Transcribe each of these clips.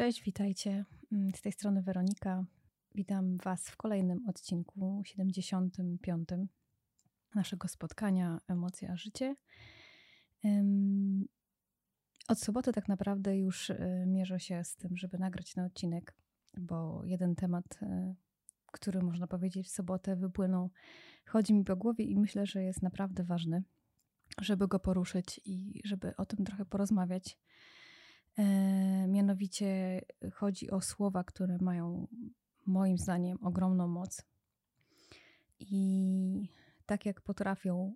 Cześć, witajcie. Mm, z tej strony Weronika. Witam Was w kolejnym odcinku, 75. naszego spotkania Emocje a Życie. Od soboty tak naprawdę już e, mierzę się z tym, żeby nagrać ten odcinek, bo jeden temat, e, który można powiedzieć w sobotę wypłynął, chodzi mi po głowie i myślę, że jest naprawdę ważny, żeby go poruszyć i żeby o tym trochę porozmawiać. E, mianowicie chodzi o słowa, które mają moim zdaniem ogromną moc. I tak jak potrafią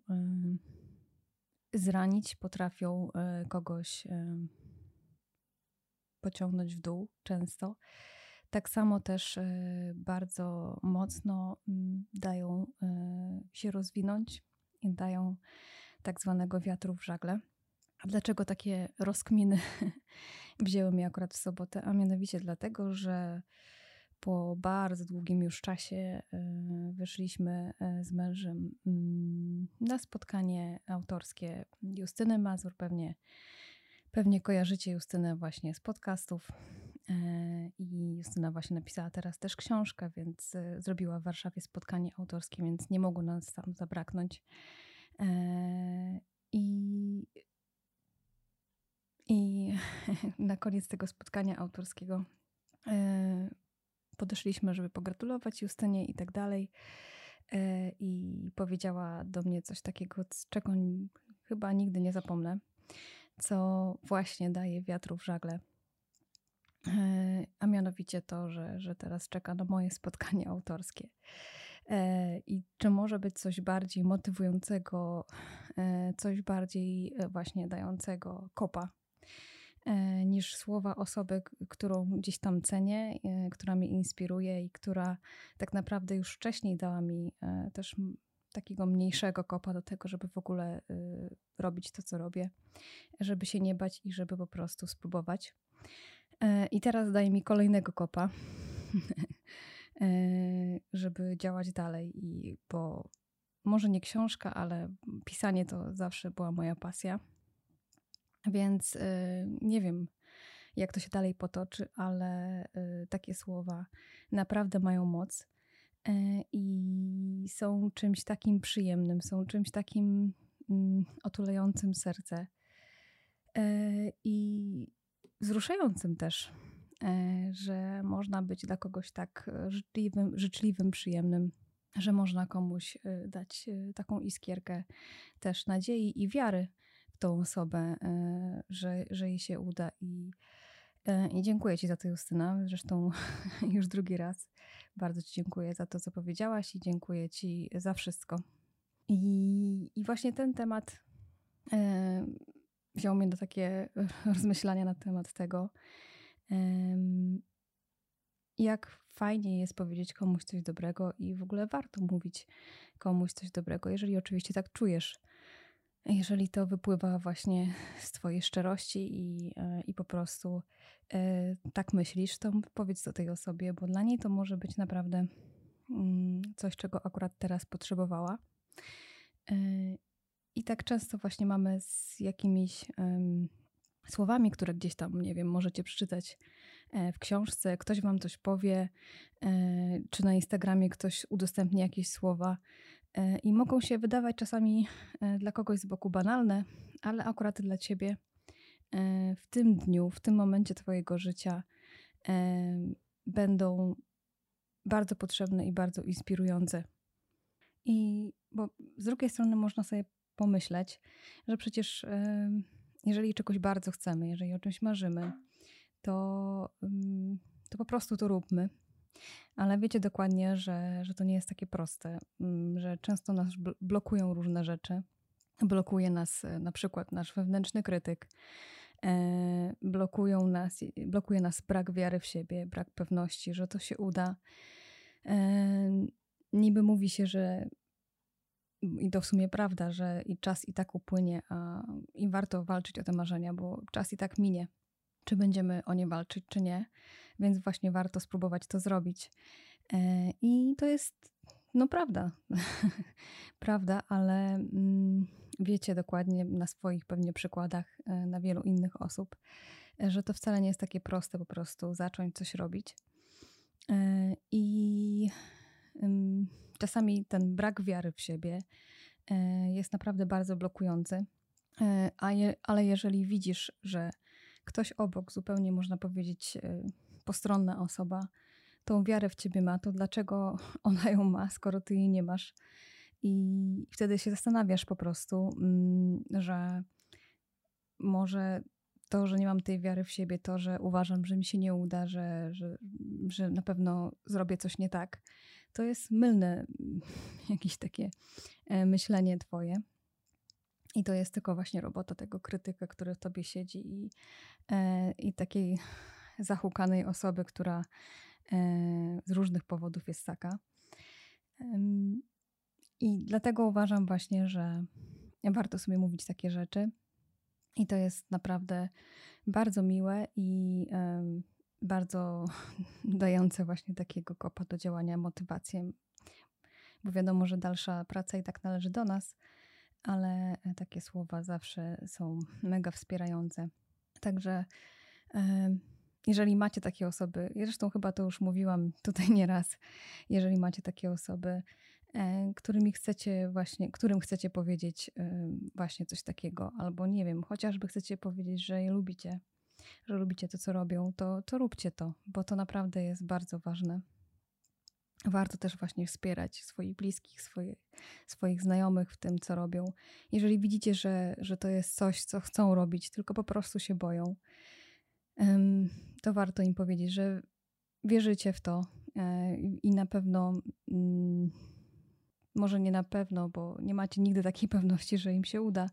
zranić, potrafią e, kogoś pociągnąć w dół często, tak samo też e, bardzo mocno dają się rozwinąć i dają tak zwanego wiatru w żagle. A dlaczego takie rozkminy wzięły mnie akurat w sobotę? A mianowicie dlatego, że po bardzo długim już czasie e, wyszliśmy e, z mężem mm, na spotkanie autorskie Justyny Mazur. Pewnie, pewnie kojarzycie Justynę właśnie z podcastów. E, I Justyna właśnie napisała teraz też książkę, więc zrobiła w Warszawie spotkanie autorskie, więc nie mogło nas tam zabraknąć. I i na koniec tego spotkania autorskiego e, podeszliśmy, żeby pogratulować Justynie i tak dalej. E, I powiedziała do mnie coś takiego, czego chyba nigdy nie zapomnę, co właśnie daje wiatru w żagle. E, a mianowicie to, że, że teraz czeka na moje spotkanie autorskie. I czy może być coś bardziej motywującego, coś bardziej właśnie dającego kopa niż słowa osoby, którą gdzieś tam cenię, e, która mnie inspiruje i która tak naprawdę już wcześniej dała mi e, też takiego mniejszego kopa do tego, żeby w ogóle robić to, co robię, żeby się nie bać i żeby po prostu spróbować. I teraz daje mi kolejnego kopa, żeby działać dalej, i bo może nie książka, ale pisanie to zawsze była moja pasja. Więc y, nie wiem, jak to się dalej potoczy, ale y, takie słowa naprawdę mają moc y, i są czymś takim przyjemnym, są czymś takim mm, otulającym serce i wzruszającym też, że można być dla kogoś tak życzliwym, życzliwym przyjemnym że można komuś dać taką iskierkę też nadziei i wiary w tą osobę, e, że, że jej się uda. I, e, I dziękuję Ci za to, Justyna. Zresztą już drugi raz bardzo Ci dziękuję za to, co powiedziałaś i dziękuję Ci za wszystko. I, i właśnie ten temat e, wziął mnie do takie rozmyślania na temat tego, jak fajnie jest powiedzieć komuś coś dobrego i w ogóle warto mówić komuś coś dobrego, jeżeli oczywiście tak czujesz, jeżeli to wypływa właśnie z Twojej szczerości i, e, i po prostu e, tak myślisz, to powiedz to tej osobie, bo dla niej to może być naprawdę mm, coś, czego akurat teraz potrzebowała. E, I tak często właśnie mamy z jakimiś słowami, które gdzieś tam, nie wiem, możecie przeczytać w książce, ktoś wam coś powie, czy na Instagramie ktoś udostępni jakieś słowa, i mogą się wydawać czasami e, dla kogoś z boku banalne, ale akurat dla ciebie e, w tym dniu, w tym momencie Twojego życia będą bardzo potrzebne i bardzo inspirujące. I bo z drugiej strony można sobie pomyśleć, że przecież jeżeli czegoś bardzo chcemy, jeżeli o czymś marzymy, to, mm, to po prostu to róbmy ale wiecie dokładnie, że, że to nie jest takie proste, mm, że często nas blokują różne rzeczy. Blokuje nas e, na przykład nasz wewnętrzny krytyk, e, blokują nas, blokuje nas brak wiary w siebie, brak pewności, że to się uda. E, niby mówi się, że i to w sumie prawda, że i czas i tak upłynie, a i warto walczyć o te marzenia, bo czas i tak minie czy będziemy o nie walczyć, czy nie. Więc właśnie warto spróbować to zrobić. E, I to jest, no prawda, prawda, ale mm, wiecie dokładnie na swoich pewnie przykładach, e, na wielu innych osób, że to wcale nie jest takie proste po prostu zacząć coś robić. I czasami ten brak wiary w siebie jest naprawdę bardzo blokujący. Ale jeżeli widzisz, że ktoś obok, zupełnie można powiedzieć postronna osoba, tą wiarę w ciebie ma, to dlaczego ona ją ma, skoro ty jej nie masz? I wtedy się zastanawiasz po prostu, mm, że może to, że nie mam tej wiary w siebie, to, że uważam, że mi się nie uda, że, że, że na pewno zrobię coś nie tak, to jest mylne jakieś takie e, myślenie twoje. I to jest tylko właśnie robota tego krytyka, który w tobie siedzi i, e, i takiej zahukanej osoby, która e, z różnych powodów jest taka. I dlatego uważam właśnie, że warto sobie mówić takie rzeczy. I to jest naprawdę bardzo miłe i bardzo dające właśnie takiego kopa do działania, motywację. Bo wiadomo, że dalsza praca i tak należy do nas, ale takie słowa zawsze są mega wspierające. Także jeżeli macie takie osoby, zresztą chyba to już mówiłam tutaj nieraz, jeżeli macie takie osoby, E, którymi chcecie właśnie, którym chcecie powiedzieć e, właśnie coś takiego, albo nie wiem, chociażby chcecie powiedzieć, że je lubicie, że lubicie to, co robią, to, to róbcie to, bo to naprawdę jest bardzo ważne. Warto też właśnie wspierać swoich bliskich, swoich znajomych w tym, co robią. Jeżeli widzicie, że, że to jest coś, co chcą robić, tylko po prostu się boją, to warto im powiedzieć, że wierzycie w to e, i na pewno mm, może nie na pewno, bo nie macie nigdy takiej pewności, że im się uda,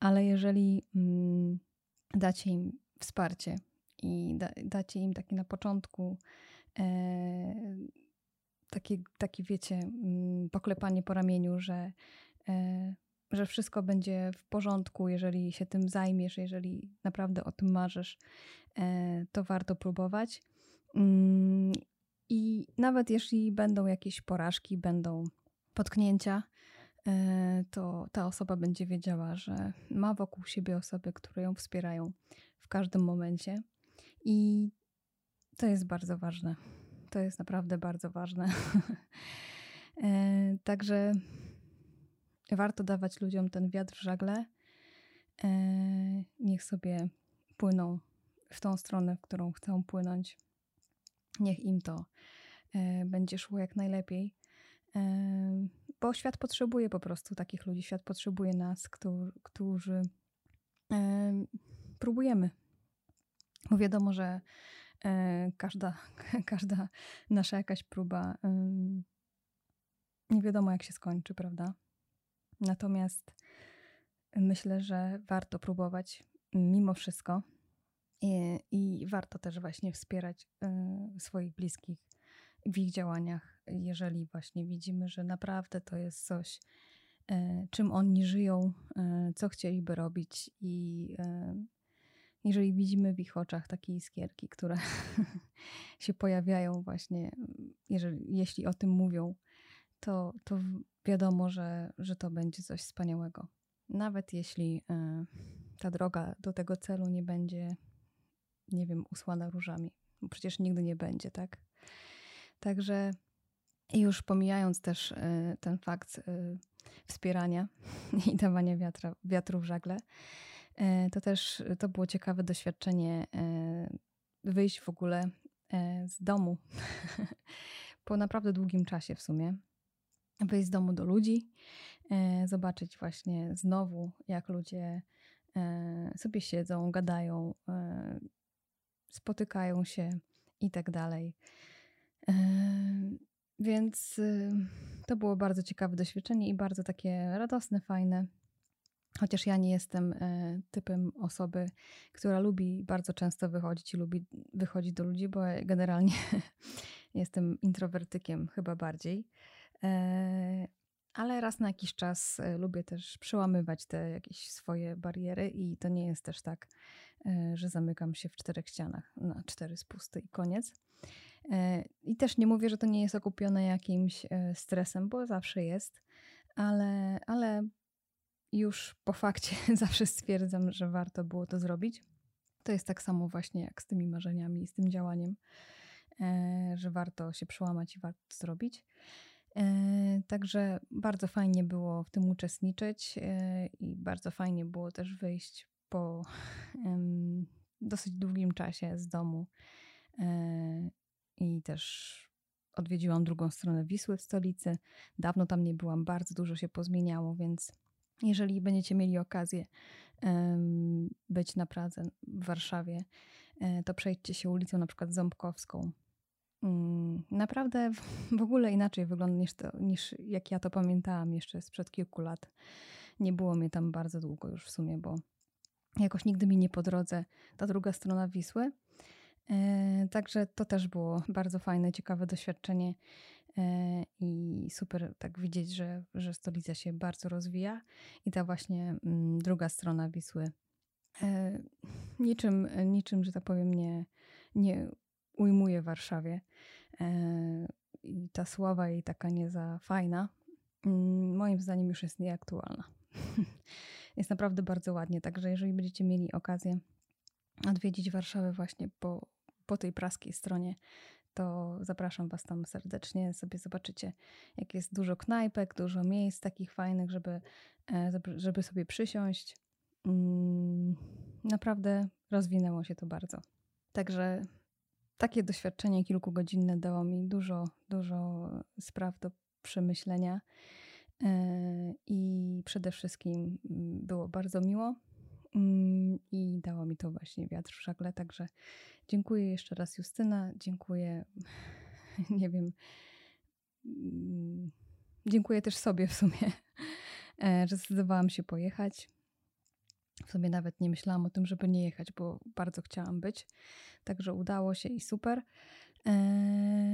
ale jeżeli mm, dacie im wsparcie i da, dacie im takie na początku takie, takie, wiecie, mm, poklepanie po ramieniu, że, e, że wszystko będzie w porządku, jeżeli się tym zajmiesz, jeżeli naprawdę o tym marzysz, e, to warto próbować. Mm, I nawet jeśli będą jakieś porażki, będą potknięcia, e, to ta osoba będzie wiedziała, że ma wokół siebie osoby, które ją wspierają w każdym momencie. I to jest bardzo ważne. To jest naprawdę bardzo ważne. E, także warto dawać ludziom ten wiatr w żagle. E, niech sobie płyną w tą stronę, w którą chcą płynąć. Niech im to będzie szło jak najlepiej bo świat potrzebuje po prostu takich ludzi. Świat potrzebuje nas, którzy, próbujemy. Bo wiadomo, że e, każda, każda nasza jakaś próba nie wiadomo, jak się skończy, prawda? Natomiast myślę, że warto próbować mimo wszystko i, i warto też właśnie wspierać y, swoich bliskich w ich działaniach, jeżeli właśnie widzimy, że naprawdę to jest coś, e, czym oni żyją, e, co chcieliby robić i e, jeżeli widzimy w ich oczach takie iskierki, które się pojawiają właśnie, jeżeli, jeśli o tym mówią, to, to wiadomo, że, że to będzie coś wspaniałego. Nawet jeśli ta droga do tego celu nie będzie, nie wiem, usłana różami. Bo przecież nigdy nie będzie, tak? Także już pomijając też e, ten fakt e, wspierania i dawania wiatra, wiatru w żagle, e, to też to było ciekawe doświadczenie wyjść w ogóle z domu po naprawdę długim czasie w sumie. Wyjść z domu do ludzi, zobaczyć właśnie znowu, jak ludzie sobie siedzą, gadają, spotykają się i tak dalej. Więc to było bardzo ciekawe doświadczenie i bardzo takie radosne, fajne. Chociaż ja nie jestem e, typem osoby, która lubi bardzo często wychodzić i lubi wychodzić do ludzi, bo generalnie jestem introwertykiem chyba bardziej. E, ale raz na jakiś czas e, lubię też przełamywać te jakieś swoje bariery i to nie jest też tak, że zamykam się w czterech ścianach na cztery spusty i koniec. I też nie mówię, że to nie jest okupione jakimś stresem, bo zawsze jest, ale, ale już po fakcie zawsze stwierdzam, że warto było to zrobić. To jest tak samo właśnie jak z tymi marzeniami i z tym działaniem, e, że warto się przełamać i warto to zrobić. E, także bardzo fajnie było w tym uczestniczyć e, i bardzo fajnie było też wyjść po dosyć długim czasie z domu i też odwiedziłam drugą stronę Wisły w stolicy. Dawno tam nie byłam, bardzo dużo się pozmieniało, więc jeżeli będziecie mieli okazję być na Pradze w Warszawie, e, to przejdźcie się ulicą na przykład Ząbkowską. Mm, naprawdę w ogóle inaczej wygląda niż, to, niż jak ja to pamiętałam jeszcze sprzed kilku lat. Nie było mnie tam bardzo długo już w sumie, bo jakoś nigdy mi nie po drodze ta druga strona Wisły. E, także to też było bardzo fajne, ciekawe doświadczenie i super tak widzieć, że, że stolica się bardzo rozwija i ta właśnie mm, druga strona Wisły e, niczym, niczym że tak powiem, nie, nie ujmuje Warszawie. I ta sława jej taka nie za fajna, mm, moim zdaniem już jest nieaktualna. jest naprawdę bardzo ładnie, także jeżeli będziecie mieli okazję odwiedzić Warszawę właśnie po po tej praskiej stronie, to zapraszam Was tam serdecznie. Sobie zobaczycie, jak jest dużo knajpek, dużo miejsc takich fajnych, żeby, e, żeby sobie przysiąść. Mm, naprawdę rozwinęło się to bardzo. Także takie doświadczenie kilkugodzinne dało mi dużo, dużo spraw do przemyślenia. E, I przede wszystkim mm, było bardzo miło i dało mi to właśnie wiatr w żagle. Także Dziękuję jeszcze raz Justyna, dziękuję, nie wiem, mm, dziękuję też sobie w sumie, e, że zdecydowałam się pojechać. W sumie nawet nie myślałam o tym, żeby nie jechać, bo bardzo chciałam być. Także udało się i super. E,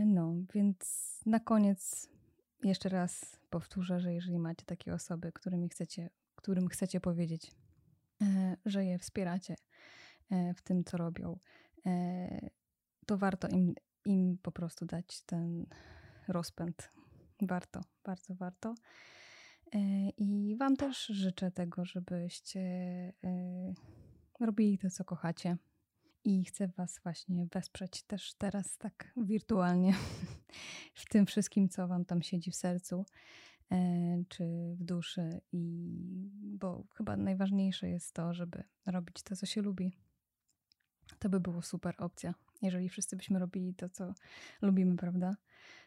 no, więc na koniec jeszcze raz powtórzę, że jeżeli macie takie osoby, którymi chcecie, którym chcecie powiedzieć, że je wspieracie w tym, co robią, E, to warto im, im po prostu dać ten rozpęd. Warto, bardzo warto. E, I Wam też życzę tego, żebyście e, robili to, co kochacie. I chcę Was właśnie wesprzeć też teraz tak wirtualnie w tym wszystkim, co Wam tam siedzi w sercu czy w duszy. I bo chyba najważniejsze jest to, żeby robić to, co się lubi. To by było super opcja, jeżeli wszyscy byśmy robili to, co lubimy, prawda?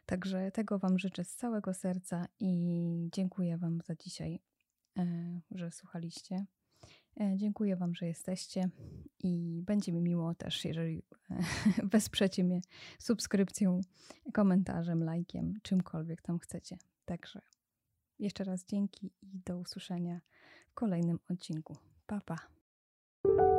Także tego Wam życzę z całego serca i dziękuję Wam za dzisiaj, e, że słuchaliście. E, dziękuję Wam, że jesteście i będzie mi miło też, jeżeli e, wesprzecie mnie subskrypcją, komentarzem, lajkiem, czymkolwiek tam chcecie. Także jeszcze raz dzięki i do usłyszenia w kolejnym odcinku. Pa, pa.